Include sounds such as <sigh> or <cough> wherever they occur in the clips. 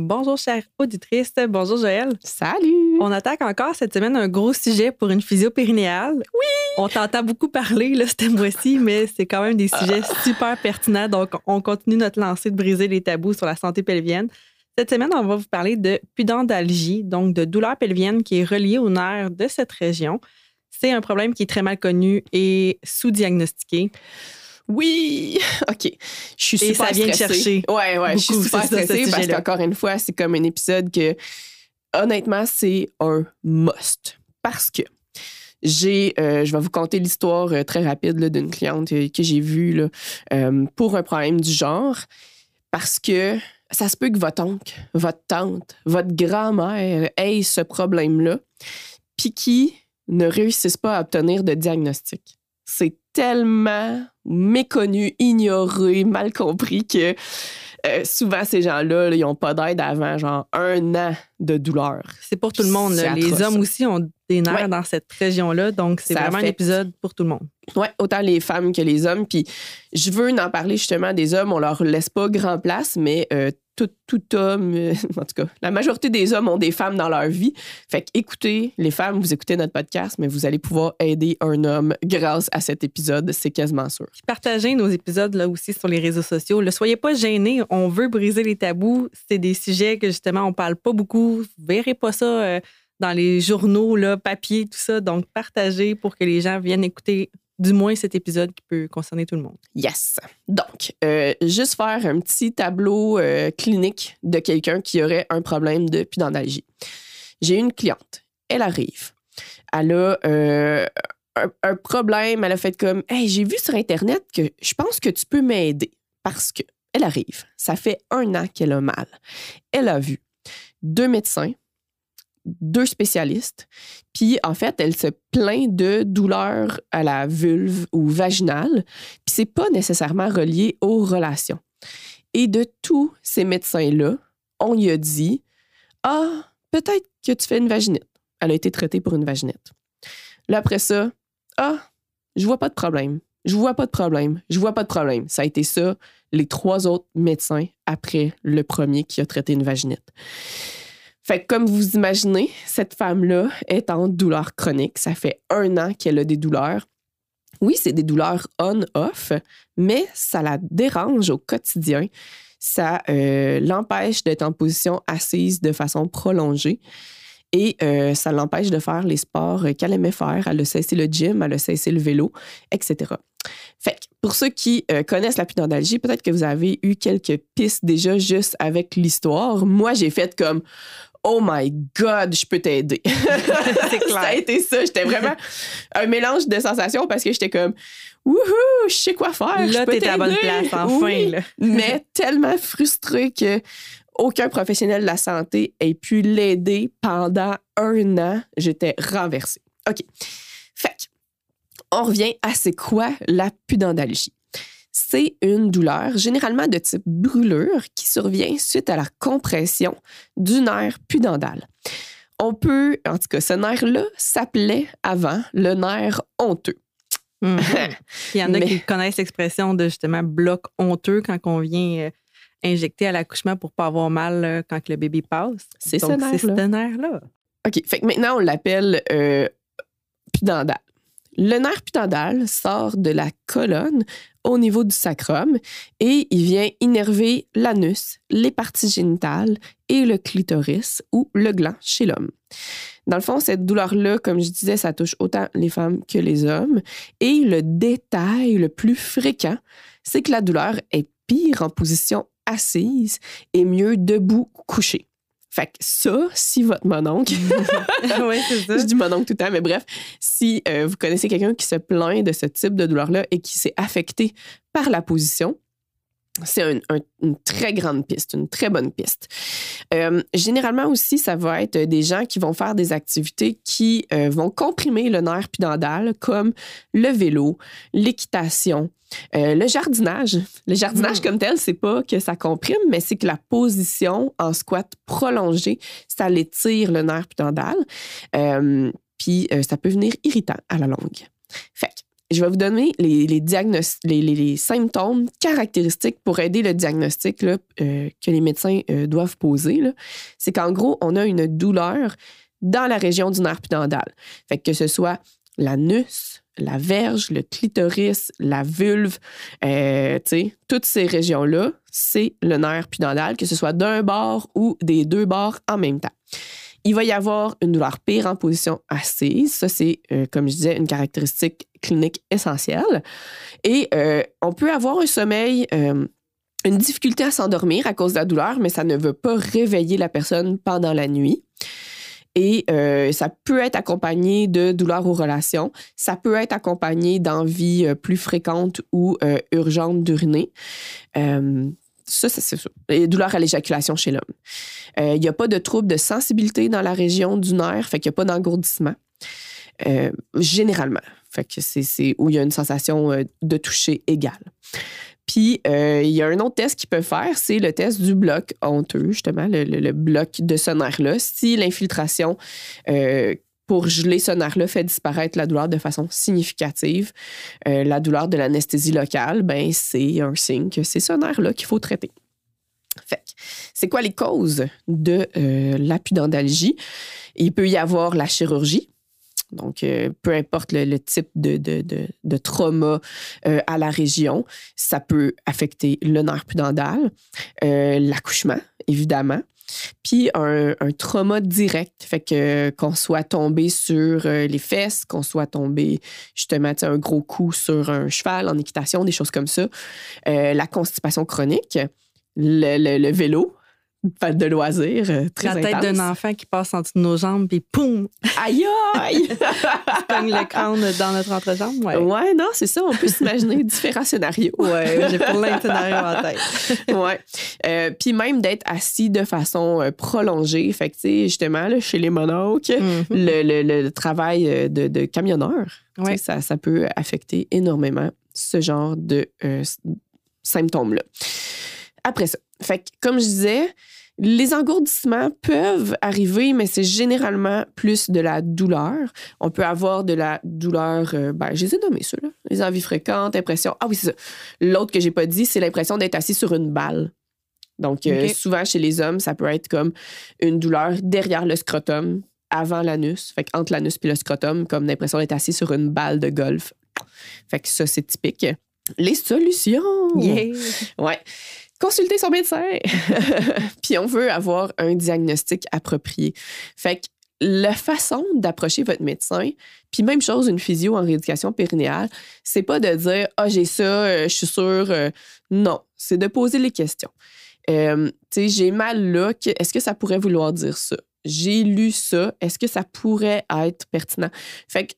Bonjour chère auditrice, bonjour Joël. Salut! On attaque encore cette semaine un gros sujet pour une physio périnéale. Oui! On t'entend beaucoup parler là, ce mois-ci, mais c'est quand même des sujets super pertinents. Donc, on continue notre lancée de briser les tabous sur la santé pelvienne. Cette semaine, on va vous parler de pudendalgie, donc de douleur pelvienne qui est reliée au nerf de cette région. C'est un problème qui est très mal connu et sous-diagnostiqué. Oui, <laughs> OK. Je suis super ça vient stressée. chercher. Ouais, ouais, je suis super c'est ça, ce stressée parce qu'encore une fois, c'est comme un épisode que, honnêtement, c'est un must. Parce que j'ai, euh, je vais vous conter l'histoire euh, très rapide d'une cliente euh, que j'ai vue là, pour un problème du genre. Parce que ça se peut que votre oncle, votre tante, votre grand-mère ait ce problème-là, puis qui ne réussissent pas à obtenir de diagnostic. C'est tellement méconnu, ignoré, mal compris que euh, souvent ces gens-là, là, ils n'ont pas d'aide avant genre un an de douleur. C'est pour tout le monde. là. Les hommes aussi ont des nerfs Ouais. dans cette région-là, donc c'est vraiment un épisode pour tout le monde. Ouais, autant les femmes que les hommes. Puis je veux en parler justement des hommes. On leur laisse pas grand place, mais euh, tout, homme, euh, <laughs> en tout cas, la majorité des hommes ont des femmes dans leur vie. Fait que écoutez, les femmes, vous écoutez notre podcast, mais vous allez pouvoir aider un homme grâce à cet épisode, c'est quasiment sûr. Partagez nos épisodes là aussi sur les réseaux sociaux. Ne soyez pas gênés. On veut briser les tabous. C'est des sujets que justement on parle pas beaucoup. Vous verrez pas ça euh, dans les journaux, là, papier, tout ça. Donc partagez pour que les gens viennent écouter du moins cet épisode qui peut concerner tout le monde. Yes. Donc, euh, juste faire un petit tableau euh, clinique de quelqu'un qui aurait un problème de pudendalgie. J'ai une cliente. Elle arrive. Elle a euh, un, un problème. Elle a fait comme Hey, j'ai vu sur Internet que je pense que tu peux m'aider. Parce que elle arrive. Ça fait un an qu'elle a mal. Elle a vu deux médecins, deux spécialistes. Puis, en fait, elle se plaint de douleurs à la vulve ou vaginale. Puis c'est pas nécessairement relié aux relations. Et de tous ces médecins-là, on lui a dit Ah, peut-être que tu fais une vaginite. Elle a été traitée pour une vaginite. Là, après ça, Ah, je vois pas de problème. Je vois pas de problème. Je vois pas de problème. Ça a été ça, les trois autres médecins après le premier qui a traité une vaginite. Fait que comme vous imaginez, cette femme-là est en douleur chronique. Ça fait un an qu'elle a des douleurs. Oui, c'est des douleurs on-off, mais ça la dérange au quotidien. Ça euh, l'empêche d'être en position assise de façon prolongée et euh, ça l'empêche de faire les sports qu'elle aimait faire. Elle a cessé le gym, elle a cessé le vélo, etc. Fait que pour ceux qui euh, connaissent la pudendalgie, peut-être que vous avez eu quelques pistes déjà juste avec l'histoire. Moi, j'ai fait comme Oh my God, je peux t'aider. <laughs> C'est ça a été ça. J'étais vraiment un mélange de sensations parce que j'étais comme Wouhou, je sais quoi faire. Là, t'es à la bonne place, enfin. Oui. là. <laughs> Mais tellement frustrée que aucun professionnel de la santé ait pu l'aider pendant un an. J'étais renversée. OK. Fait on revient à c'est quoi la pudendalgie? C'est une douleur généralement de type brûlure qui survient suite à la compression du nerf pudendal. On peut, en tout cas, ce nerf-là s'appelait avant le nerf honteux. Mhm. <laughs> Il y en a Mais- qui connaissent l'expression de justement bloc honteux quand on vient euh, injecter à l'accouchement pour pas avoir mal euh, quand le bébé passe. C'est ce Donc, nerf-là. C'est ce nerf-là. OK. Fait que maintenant, on l'appelle euh, pudendal. Le nerf pudendal sort de la colonne au niveau du sacrum et il vient innerver l'anus, les parties génitales et le clitoris ou le gland chez l'homme. Dans le fond, cette douleur-là, comme je disais, ça touche autant les femmes que les hommes. Et le détail le plus fréquent, c'est que la douleur est pire en position assise et mieux debout couché. Fait que ça, si votre mononcle, <laughs> <laughs> oui, c'est ça. je dis mononcle tout le temps, mais bref, si euh, vous connaissez quelqu'un qui se plaint de ce type de douleur-là et qui s'est affecté par la position, c'est une très grande piste, une très bonne piste. Euh, généralement aussi, ça va être des gens qui vont faire des activités qui euh, vont comprimer le nerf pudendal, comme le vélo, l'équitation, euh, le jardinage. Le jardinage hmm. comme tel, c'est pas que ça comprime, mais c'est que la position en squat prolongée, ça l'étire le nerf pudendal. puis ça peut venir irritant à la longue. Fait je vais vous donner les, les, symptômes caractéristiques pour aider le diagnostic là, euh, que les médecins euh, doivent poser. C'est qu'en gros, on a une douleur dans la région du nerf pudendal. Fait que, ce soit l'anus, la verge, le clitoris, la vulve, euh, toutes ces régions-là, c'est le nerf pudendal, que ce soit d'un bord ou des deux bords en même temps. Il va y avoir une douleur pire en position assise. Ça, c'est, euh, comme je disais, une caractéristique clinique essentielle. Et euh, on peut avoir un sommeil, euh, une difficulté à s'endormir à cause de la douleur, mais ça ne veut pas réveiller la personne pendant la nuit. Et ça peut être accompagné de douleurs aux relations. Ça peut être accompagné d'envies plus fréquentes ou urgentes d'uriner. Ça, c'est ça. Et douleur à l'éjaculation chez l'homme. Euh, il n'y a pas de trouble de sensibilité dans la région du nerf, fait qu'il n'y a pas d'engourdissement. Euh, généralement. C'est où il y a une sensation euh, de toucher égale. Puis, il y a un autre test qu'il peut faire, c'est le test du bloc honteux, justement, le, bloc de ce nerf-là. Si l'infiltration pour geler ce nerf-là fait disparaître la douleur de façon significative. Euh, la douleur de l'anesthésie locale, ben, c'est un signe que c'est ce nerf-là qu'il faut traiter. Fait c'est quoi les causes de euh, l'apudendalgie? Il peut y avoir la chirurgie. Donc, euh, peu importe le, type de, de, trauma à la région, ça peut affecter le nerf pudendal. L'accouchement, évidemment. Puis un, trauma direct, fait que qu'on soit tombé sur euh, les fesses, qu'on soit tombé justement un gros coup sur un cheval en équitation, des choses comme ça. Euh, la constipation chronique, le vélo, de loisirs euh, très La tête d'un enfant qui passe en dessous de nos jambes, puis poum! Aïe aïe! <laughs> Cogne le crâne dans notre entrejambe. Ouais, ouais non, c'est ça. On peut s'imaginer <laughs> différents scénarios. Ouais, j'ai plein de scénarios en tête. <laughs> ouais. Euh, puis même d'être assis de façon euh, prolongée. Fait que, justement, là, chez les monarques, mm-hmm. le, le, travail de, de camionneur, ça, ça peut affecter énormément ce genre de symptômes-là. Après ça, fait comme je disais, les engourdissements peuvent arriver, mais c'est généralement plus de la douleur. On peut avoir de la douleur, euh, ben, je les ai nommés ceux-là. Les envies fréquentes, impression. Ah oui, c'est ça. L'autre que j'ai pas dit, c'est l'impression d'être assis sur une balle. Donc, euh, souvent chez les hommes, ça peut être comme une douleur derrière le scrotum, avant l'anus. Fait entre l'anus et le scrotum, comme l'impression d'être assis sur une balle de golf. Fait que ça, c'est typique. Les solutions! Yeah. Ouais consulter son médecin. <laughs> puis on veut avoir un diagnostic approprié. Fait que la façon d'approcher votre médecin, puis même chose, une physio en rééducation périnéale, c'est pas de dire Ah, j'ai ça, euh, je suis sûre. Euh, non, c'est de poser les questions. Euh, tu sais, j'ai mal là, est-ce que ça pourrait vouloir dire ça? J'ai lu ça, est-ce que ça pourrait être pertinent? Fait que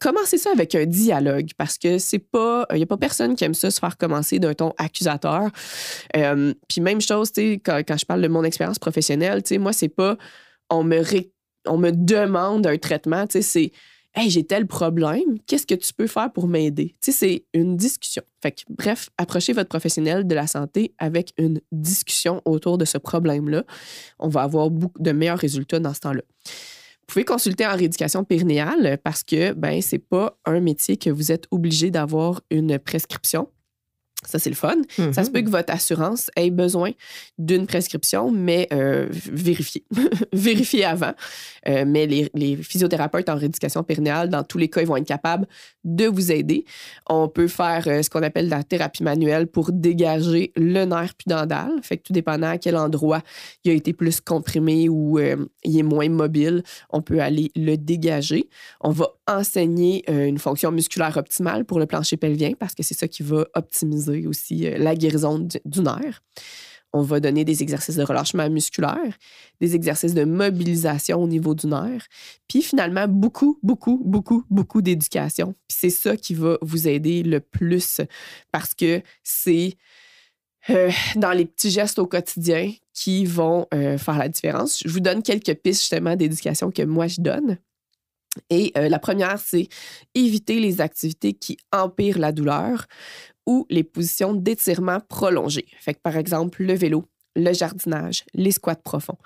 commencer ça avec un dialogue parce que c'est pas il y a pas personne qui aime ça se faire commencer d'un ton accusateur. Euh, puis même chose tu sais quand, je parle de mon expérience professionnelle tu sais moi c'est pas on me on me demande un traitement tu sais c'est hey j'ai tel problème qu'est-ce que tu peux faire pour m'aider? Tu sais c'est une discussion. Fait que, bref approchez votre professionnel de la santé avec une discussion autour de ce problème là on va avoir beaucoup de meilleurs résultats dans ce temps-là vous pouvez consulter en rééducation périnéale parce que ben c'est pas un métier que vous êtes obligé d'avoir une prescription. Ça, c'est le fun. Ça se peut que votre assurance ait besoin d'une prescription, mais euh, vérifiez. vérifiez <laughs> avant. Euh, mais les, physiothérapeutes en rééducation périnéale, dans tous les cas, ils vont être capables de vous aider. On peut faire euh, ce qu'on appelle la thérapie manuelle pour dégager le nerf pudendal. Fait que tout dépendant à quel endroit il a été plus comprimé ou il est moins mobile, on peut aller le dégager. On va enseigner une fonction musculaire optimale pour le plancher pelvien parce que c'est ça qui va optimiser aussi euh, la guérison du, nerf. On va donner des exercices de relâchement musculaire, des exercices de mobilisation au niveau du nerf, puis finalement beaucoup, beaucoup, beaucoup, beaucoup d'éducation. Puis c'est ça qui va vous aider le plus parce que c'est euh, dans les petits gestes au quotidien qui vont euh, faire la différence. Je vous donne quelques pistes justement d'éducation que moi je donne. Et la première, c'est éviter les activités qui empirent la douleur ou les positions d'étirement prolongées. Fait que, par exemple, le vélo, le jardinage, les squats profonds.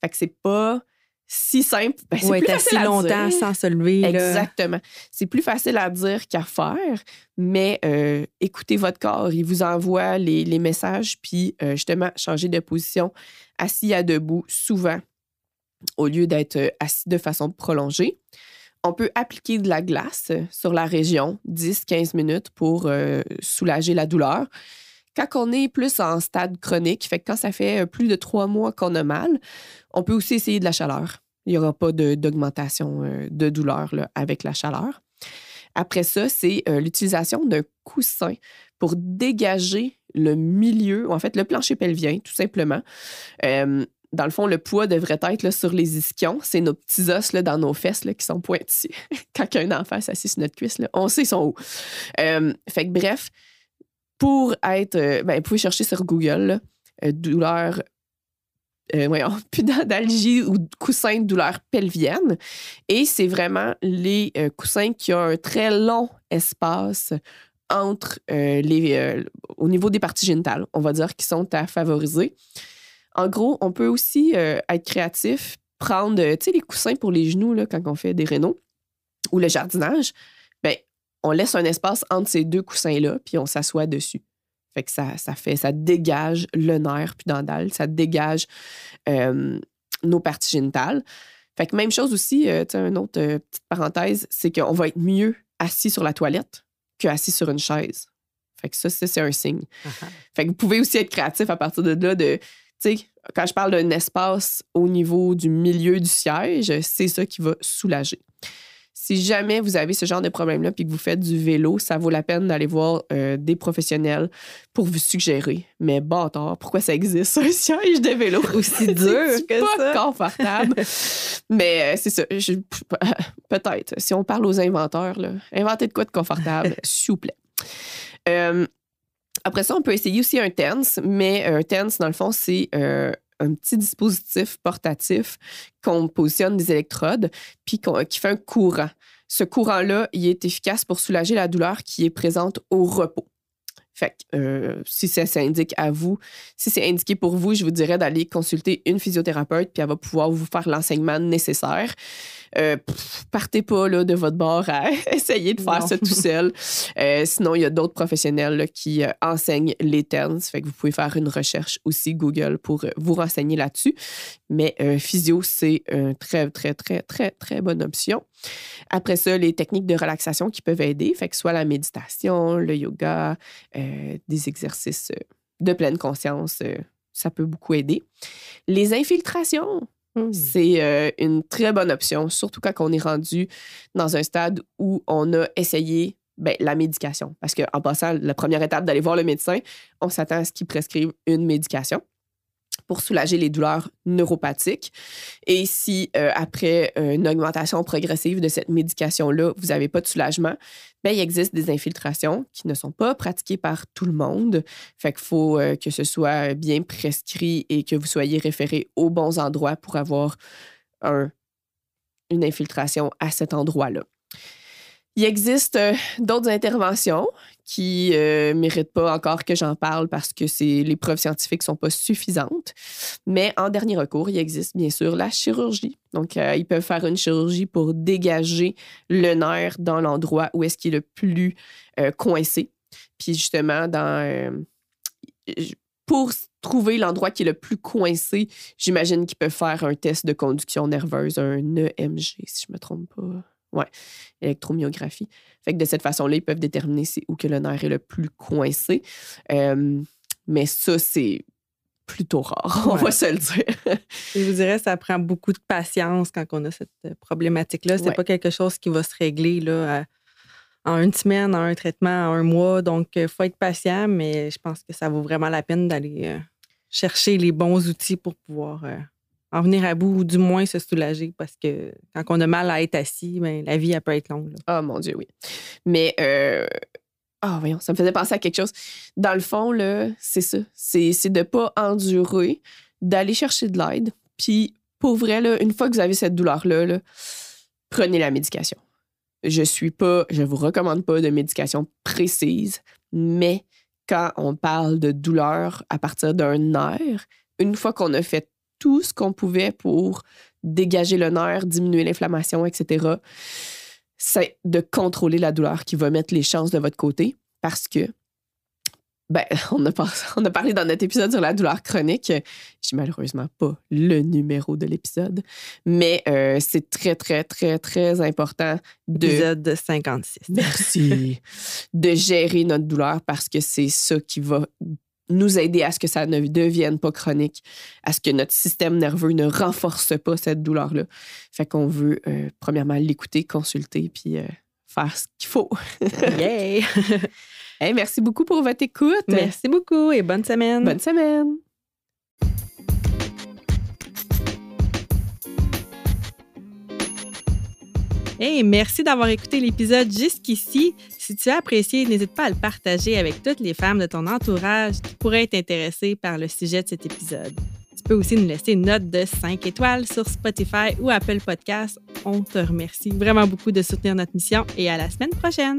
Fait que c'est pas si simple. Ben, c'est Ou plus être facile assis à longtemps dire. sans se lever. Exactement. C'est plus facile à dire qu'à faire, mais euh, écoutez votre corps. Il vous envoie les, les messages, puis euh, justement, changer de position assis à debout souvent au lieu d'être euh, assis de façon prolongée. On peut appliquer de la glace sur la région 10-15 minutes pour euh, soulager la douleur. Quand on est plus en stade chronique, fait que quand ça fait euh, plus de trois mois qu'on a mal, on peut aussi essayer de la chaleur. Il n'y aura pas d'augmentation euh, de douleur avec la chaleur. Après ça, c'est euh, l'utilisation d'un coussin pour dégager le milieu, en fait le plancher pelvien, tout simplement. Euh, dans le fond, le poids devrait être là, sur les ischions. C'est nos petits os là, dans nos fesses là, qui sont pointus. <laughs> Quand un enfant s'assied sur notre cuisse, on sait son haut. Euh, fait que bref, pour être. euh, ben, vous pouvez chercher sur Google euh, douleur. Euh, voyons, <laughs> pudendalgie ou coussin de douleur pelvienne. Et c'est vraiment les euh, coussins qui ont un très long espace entre les, au niveau des parties génitales, on va dire, qui sont à favoriser. En gros, on peut aussi euh, être créatif, prendre, euh, tu sais, les coussins pour les genoux là, quand on fait des rénaux ou le jardinage. Ben, on laisse un espace entre ces deux coussins-là, puis on s'assoit dessus. Fait que ça, ça fait, ça dégage le nerf pudendal, ça dégage euh, nos parties génitales. Fait que même chose aussi, euh, tu sais, une autre euh, petite parenthèse, c'est qu'on va être mieux assis sur la toilette que assis sur une chaise. Fait que ça, ça, c'est un signe. Ah, Fait que vous pouvez aussi être créatif à partir de là de, sais, quand je parle d'un espace au niveau du milieu du siège, c'est ça qui va soulager. Si jamais vous avez ce genre de problème-là puis que vous faites du vélo, ça vaut la peine d'aller voir euh, des professionnels pour vous suggérer. Mais bâtard, pourquoi ça existe, un <laughs> siège de vélo? Aussi <laughs> dur que pas ça. confortable. Mais euh, c'est ça. je- <laughs> Peut-être. Si on parle aux inventeurs, là, inventez de quoi de confortable, s'il vous plaît. Euh, après ça, on peut essayer aussi un TENS, mais un TENS, dans le fond, c'est euh, un petit dispositif portatif qu'on positionne des électrodes puis qui fait un courant. Ce courant-là, il est efficace pour soulager la douleur qui est présente au repos. Fait que euh, si ça s'indique à vous, si c'est indiqué pour vous, je vous dirais d'aller consulter une physiothérapeute, puis elle va pouvoir vous faire l'enseignement nécessaire. Euh, pff, partez pas là, de votre bord à <laughs> essayer de faire Non. ça tout seul. Euh, sinon, il y a d'autres professionnels là, qui euh, enseignent les TENS. Fait que vous pouvez faire une recherche aussi Google pour vous renseigner là-dessus. Mais physio, c'est une très, très, très, très, très bonne option. Après ça, les techniques de relaxation qui peuvent aider, fait que soit la méditation, le yoga, des exercices de pleine conscience, ça peut beaucoup aider. Les infiltrations, Hmm. c'est euh, une très bonne option, surtout quand on est rendu dans un stade où on a essayé ben, la médication. Parce qu'en passant, la première étape d'aller voir le médecin, on s'attend à ce qu'il prescrive une médication pour soulager les douleurs neuropathiques. Et si euh, après euh, une augmentation progressive de cette médication-là, vous n'avez pas de soulagement, ben, il existe des infiltrations qui ne sont pas pratiquées par tout le monde. Fait qu'il faut euh, que ce soit bien prescrit et que vous soyez référé aux bons endroits pour avoir un- une infiltration à cet endroit-là. Il existe d'autres interventions qui ne méritent pas encore que j'en parle parce que les preuves scientifiques ne sont pas suffisantes. Mais en dernier recours, il existe bien sûr la chirurgie. Donc, euh, ils peuvent faire une chirurgie pour dégager le nerf dans l'endroit où est-ce qu'il est le plus euh, coincé. Puis justement, euh, pour trouver l'endroit qui est le plus coincé, j'imagine qu'ils peuvent faire un test de conduction nerveuse, un EMG, si je ne me trompe pas. Ouais, électromyographie. Fait que de cette façon-là, ils peuvent déterminer c'est où que le nerf est le plus coincé. Euh, mais ça, c'est plutôt rare, <laughs> on va se le dire. Je vous dirais, ça prend beaucoup de patience quand on a cette euh, problématique-là. C'est Ouais. pas quelque chose qui va se régler là, à- en une semaine, en un traitement, en un mois. Donc, il faut être patient, mais je pense que ça vaut vraiment la peine d'aller euh, chercher les bons outils pour pouvoir euh, en venir à bout ou du moins se soulager parce que quand on a mal à être assis, ben, la vie, elle peut être longue. Ah mon Dieu, oui. Mais euh, Ah, voyons, ça me faisait penser à quelque chose. Dans le fond, là, c'est ça. C'est, c'est de pas endurer, d'aller chercher de l'aide. Puis, pour vrai, là, une fois que vous avez cette douleur-là, là, prenez la médication. Je suis pas, je vous recommande pas de médication précise, mais quand on parle de douleur à partir d'un nerf, une fois qu'on a fait tout ce qu'on pouvait pour dégager le nerf, diminuer l'inflammation, etc., c'est de contrôler la douleur qui va mettre les chances de votre côté parce que ben, <laughs> on a, on a parlé dans notre épisode sur la douleur chronique. J'ai malheureusement pas le numéro de l'épisode, mais euh, c'est très, très, très, très important de. Épisode 56. Merci. <laughs> de gérer notre douleur parce que c'est ça qui va nous aider à ce que ça ne devienne pas chronique, à ce que notre système nerveux ne renforce pas cette douleur-là. Fait qu'on veut, euh, premièrement, l'écouter, consulter, puis euh, faire ce qu'il faut. <laughs> Yay! hey, merci beaucoup pour votre écoute. Merci beaucoup et bonne semaine. Bonne semaine. Hey, merci d'avoir écouté l'épisode jusqu'ici. Si tu as apprécié, n'hésite pas à le partager avec toutes les femmes de ton entourage qui pourraient être intéressées par le sujet de cet épisode. Tu peux aussi nous laisser une note de 5 étoiles sur Spotify ou Apple Podcasts. On te remercie vraiment beaucoup de soutenir notre mission et à la semaine prochaine.